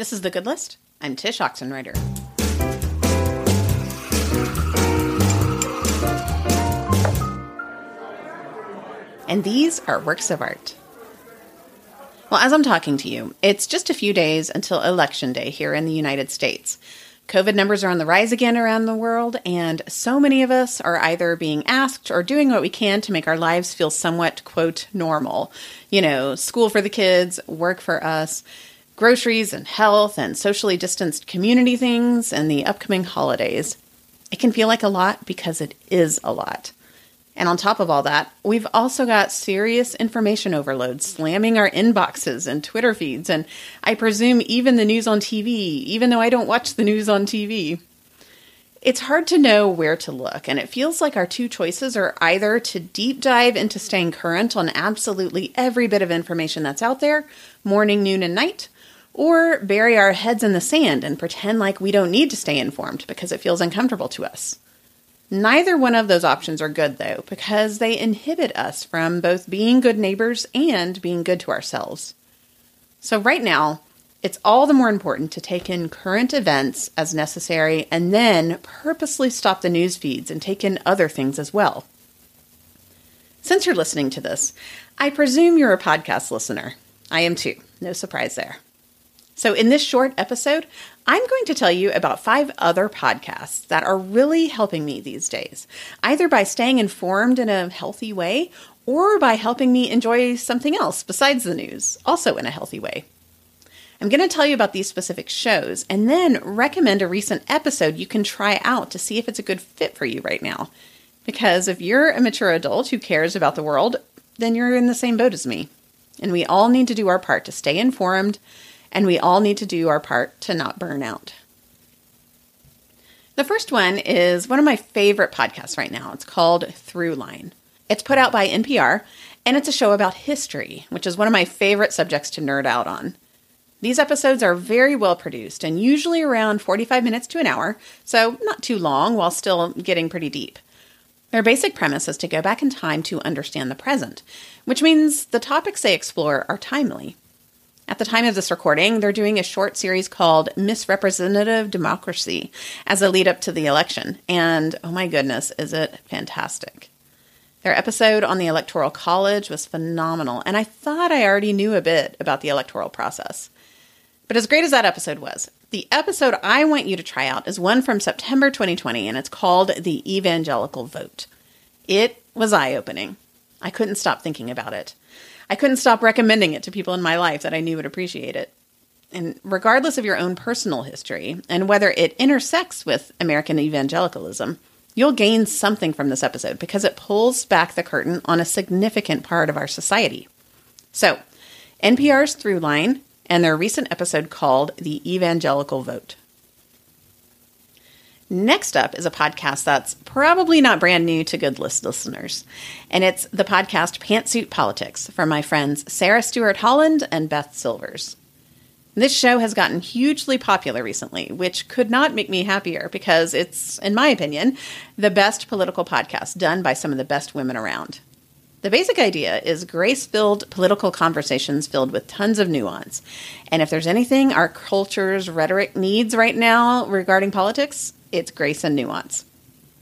This is The Good List. I'm Tsh Oxenreider. And these are works of art. Well, as I'm talking to you, it's just a few days until Election Day here in the United States. COVID numbers are on the rise again around the world, and so many of us are either being asked or doing what we can to make our lives feel somewhat, quote, normal. You know, school for the kids, work for us, groceries and health and socially distanced community things, and the upcoming holidays. It can feel like a lot because it is a lot. And on top of all that, we've also got serious information overload slamming our inboxes and Twitter feeds, and I presume even the news on TV, even though I don't watch the news on TV. It's hard to know where to look, and it feels like our two choices are either to deep dive into staying current on absolutely every bit of information that's out there, morning, noon, and night, or bury our heads in the sand and pretend like we don't need to stay informed because it feels uncomfortable to us. Neither one of those options are good, though, because they inhibit us from both being good neighbors and being good to ourselves. So, right now, it's all the more important to take in current events as necessary and then purposely stop the news feeds and take in other things as well. Since you're listening to this, I presume you're a podcast listener. I am too. No surprise there. So, in this short episode, I'm going to tell you about five other podcasts that are really helping me these days, either by staying informed in a healthy way or by helping me enjoy something else besides the news, also in a healthy way. I'm going to tell you about these specific shows and then recommend a recent episode you can try out to see if it's a good fit for you right now. Because if you're a mature adult who cares about the world, then you're in the same boat as me. And we all need to do our part to stay informed and we all need to do our part to not burn out. The first one is one of my favorite podcasts right now. It's called Throughline. It's put out by NPR, and it's a show about history, which is one of my favorite subjects to nerd out on. These episodes are very well produced and usually around 45 minutes to an hour, so not too long while still getting pretty deep. Their basic premise is to go back in time to understand the present, which means the topics they explore are timely. At the time of this recording, they're doing a short series called Misrepresentative Democracy as a lead up to the election. And oh my goodness, is it fantastic! Their episode on the Electoral College was phenomenal, and I thought I already knew a bit about the electoral process. But as great as that episode was, the episode I want you to try out is one from September 2020, and it's called The Evangelical Vote. It was eye opening. I couldn't stop thinking about it. I couldn't stop recommending it to people in my life that I knew would appreciate it. And regardless of your own personal history and whether it intersects with American evangelicalism, you'll gain something from this episode because it pulls back the curtain on a significant part of our society. So, NPR's Throughline and their recent episode called The Evangelical Vote. Next up is a podcast that's probably not brand new to Good List listeners, and it's the podcast Pantsuit Politics from my friends Sarah Stewart Holland and Beth Silvers. This show has gotten hugely popular recently, which could not make me happier because it's, in my opinion, the best political podcast done by some of the best women around. The basic idea is grace filled political conversations filled with tons of nuance. And if there's anything our culture's rhetoric needs right now regarding politics, it's grace and nuance.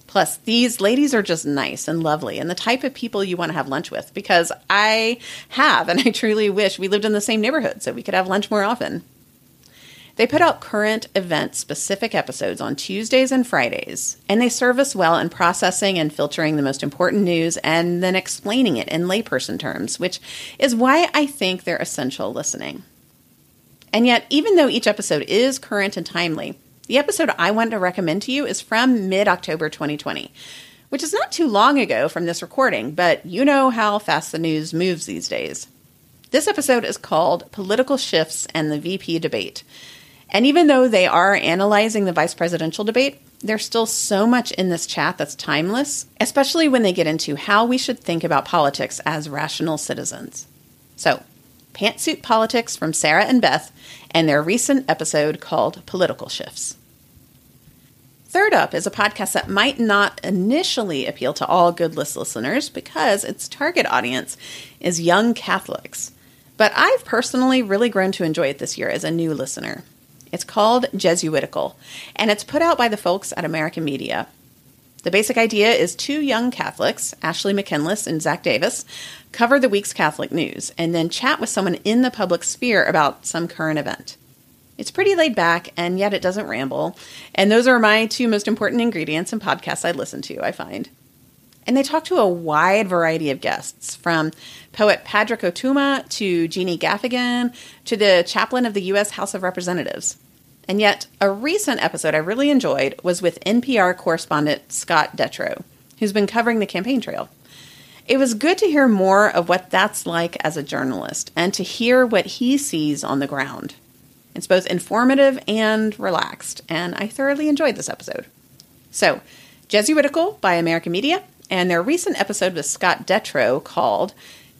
Plus, these ladies are just nice and lovely and the type of people you want to have lunch with because I have, and I truly wish we lived in the same neighborhood so we could have lunch more often. They put out current event specific episodes on Tuesdays and Fridays, and they serve us well in processing and filtering the most important news and then explaining it in layperson terms, which is why I think they're essential listening. And yet, even though each episode is current and timely, the episode I want to recommend to you is from mid October 2020, which is not too long ago from this recording, but you know how fast the news moves these days. This episode is called Political Shifts and the VP Debate. And even though they are analyzing the vice presidential debate, there's still so much in this chat that's timeless, especially when they get into how we should think about politics as rational citizens. So, Pantsuit Politics from Sarah and Beth and their recent episode called Political Shifts. Third up is a podcast that might not initially appeal to all Good List listeners because its target audience is young Catholics. But I've personally really grown to enjoy it this year as a new listener. It's called Jesuitical, and it's put out by the folks at America Media. The basic idea is two young Catholics, Ashley McKinless and Zach Davis, cover the week's Catholic news and then chat with someone in the public sphere about some current event. It's pretty laid back, and yet it doesn't ramble. And those are my two most important ingredients in podcasts I listen to, I find. And they talk to a wide variety of guests, from poet Padraig Ó Tuama to Jeannie Gaffigan to the chaplain of the U.S. House of Representatives. And yet, a recent episode I really enjoyed was with NPR correspondent Scott Detrow, who's been covering the campaign trail. It was good to hear more of what that's like as a journalist and to hear what he sees on the ground. It's both informative and relaxed, and I thoroughly enjoyed this episode. So, Jesuitical by America Media, and their recent episode with Scott Detrow called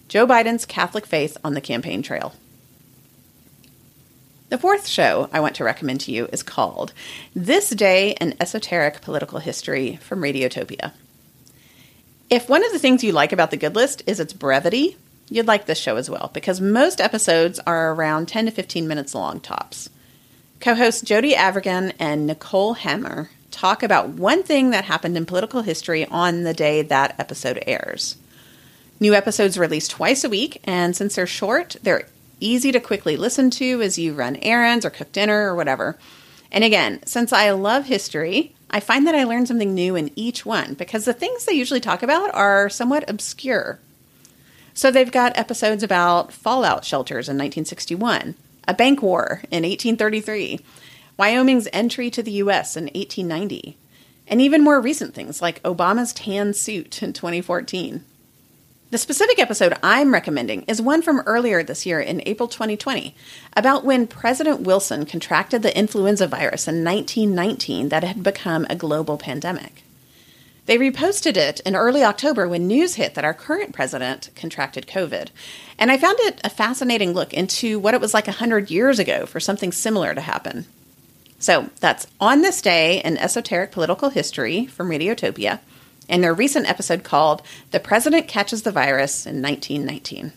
Joe Biden's Catholic Faith on the Campaign Trail. The fourth show I want to recommend to you is called This Day in Esoteric Political History from Radiotopia. If one of the things you like about the Good List is its brevity, you'd like this show as well because most episodes are around 10 to 15 minutes long tops. Co hosts Jody Avirgan and Nicole Hemmer talk about one thing that happened in political history on the day that episode airs. New episodes release twice a week, and since they're short, they're easy to quickly listen to as you run errands or cook dinner or whatever. And again, since I love history, I find that I learn something new in each one because the things they usually talk about are somewhat obscure. So they've got episodes about fallout shelters in 1961, a bank war in 1833, Wyoming's entry to the US in 1890, and even more recent things like Obama's tan suit in 2014. The specific episode I'm recommending is one from earlier this year in April 2020 about when President Wilson contracted the influenza virus in 1919 that had become a global pandemic. They reposted it in early October when news hit that our current president contracted COVID. And I found it a fascinating look into what it was like 100 years ago for something similar to happen. So that's On This Day in Esoteric Political History from Radiotopia, and their recent episode called The President Catches the Virus in 1919.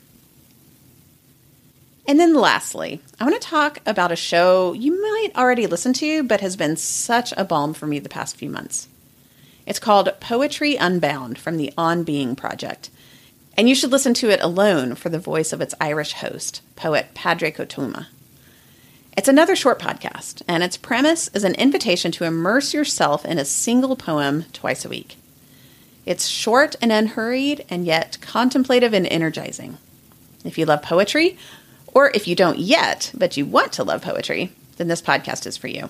And then lastly, I want to talk about a show you might already listen to, but has been such a balm for me the past few months. It's called Poetry Unbound from the On Being Project. And you should listen to it alone for the voice of its Irish host, poet Padraig Ó Tuama. It's another short podcast, and its premise is an invitation to immerse yourself in a single poem twice a week. It's short and unhurried, and yet contemplative and energizing. If you love poetry, or if you don't yet, but you want to love poetry, then this podcast is for you.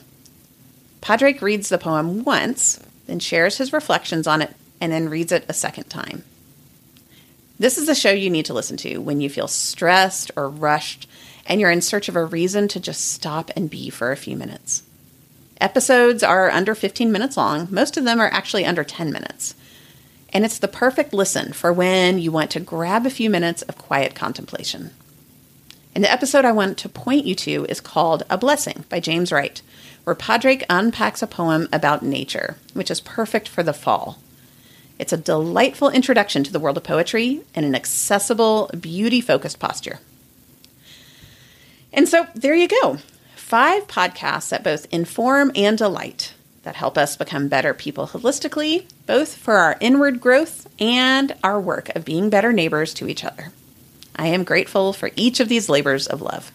Padraig reads the poem once, then shares his reflections on it, and then reads it a second time. This is a show you need to listen to when you feel stressed or rushed and you're in search of a reason to just stop and be for a few minutes. Episodes are under 15 minutes long, most of them are actually under 10 minutes. And it's the perfect listen for when you want to grab a few minutes of quiet contemplation. And the episode I want to point you to is called A Blessing by James Wright, where Padraig unpacks a poem about nature, which is perfect for the fall. It's a delightful introduction to the world of poetry in an accessible, beauty focused posture. And so there you go five podcasts that both inform and delight that help us become better people holistically, both for our inward growth and our work of being better neighbors to each other. I am grateful for each of these labors of love.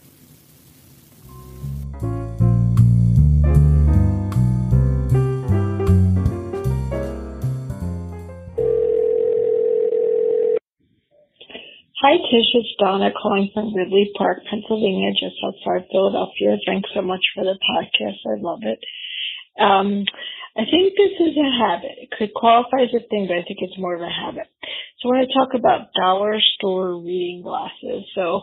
Hi, Tsh. It's Donna calling from Ridley Park, Pennsylvania, just outside Philadelphia. Thanks so much for the podcast. I love it. Um, I think this is a habit. It could qualify as a thing, but I think it's more of a habit. So when I talk about dollar store reading glasses, so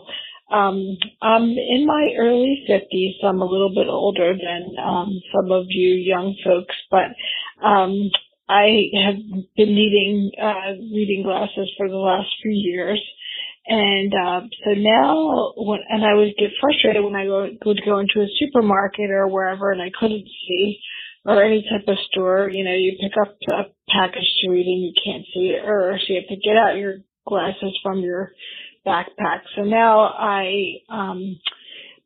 um, I'm in my early 50s. So I'm a little bit older than um, some of you young folks, but um, I have been needing uh, reading glasses for the last few years. And uh, so now, when and I would get frustrated when I would go into a supermarket or wherever, and I couldn't see, or any type of store. You know, you pick up a package to read and you can't see it, or so you have to get out your glasses from your backpack. So now I um,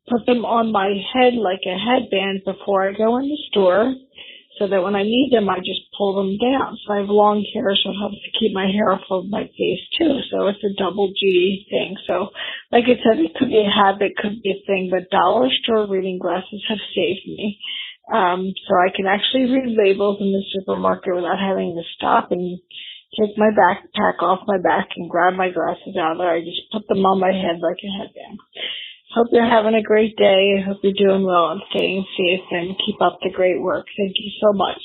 put them on my head like a headband before I go in the store so that when I need them, I just pull them down. So I have long hair, so it helps to keep my hair off of my face too. So it's a double duty thing. So like I said, it could be a habit, could be a thing, but dollar store reading glasses have saved me. Um, so I can actually read labels in the supermarket without having to stop and take my backpack off my back and grab my glasses out there. I just put them on my head like a headband. Hope you're having a great day. Hope you're doing well and staying safe and keep up the great work. Thank you so much.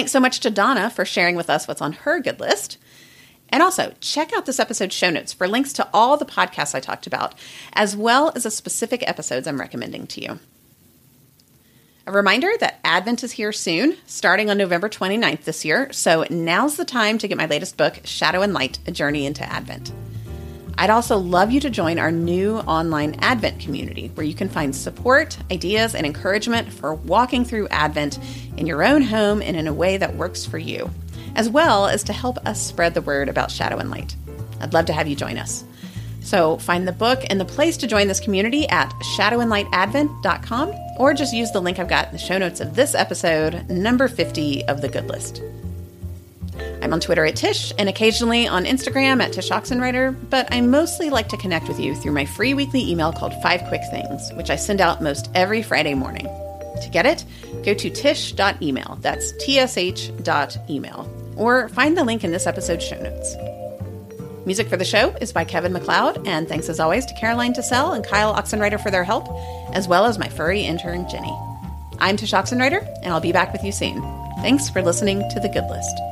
Thanks so much to Donna for sharing with us what's on her good list. And also, check out this episode's show notes for links to all the podcasts I talked about, as well as the specific episodes I'm recommending to you. A reminder that Advent is here soon, starting on November 29th this year, so now's the time to get my latest book, Shadow and Light A Journey into Advent. I'd also love you to join our new online Advent community where you can find support, ideas, and encouragement for walking through Advent in your own home and in a way that works for you, as well as to help us spread the word about Shadow and Light. I'd love to have you join us. So find the book and the place to join this community at shadowandlightadvent.com or just use the link I've got in the show notes of this episode, number 50 of the Good List. I'm on Twitter at Tish and occasionally on Instagram at Tsh Oxenreider, but I mostly like to connect with you through my free weekly email called Five Quick Things, which I send out most every Friday morning. To get it, go to tish.email. That's tsh.email. Or find the link in this episode's show notes. Music for the show is by Kevin MacLeod, and thanks as always to Caroline Tassell and Kyle Oxenreider for their help, as well as my furry intern, Jenny. I'm Tsh Oxenreider, and I'll be back with you soon. Thanks for listening to The Good List.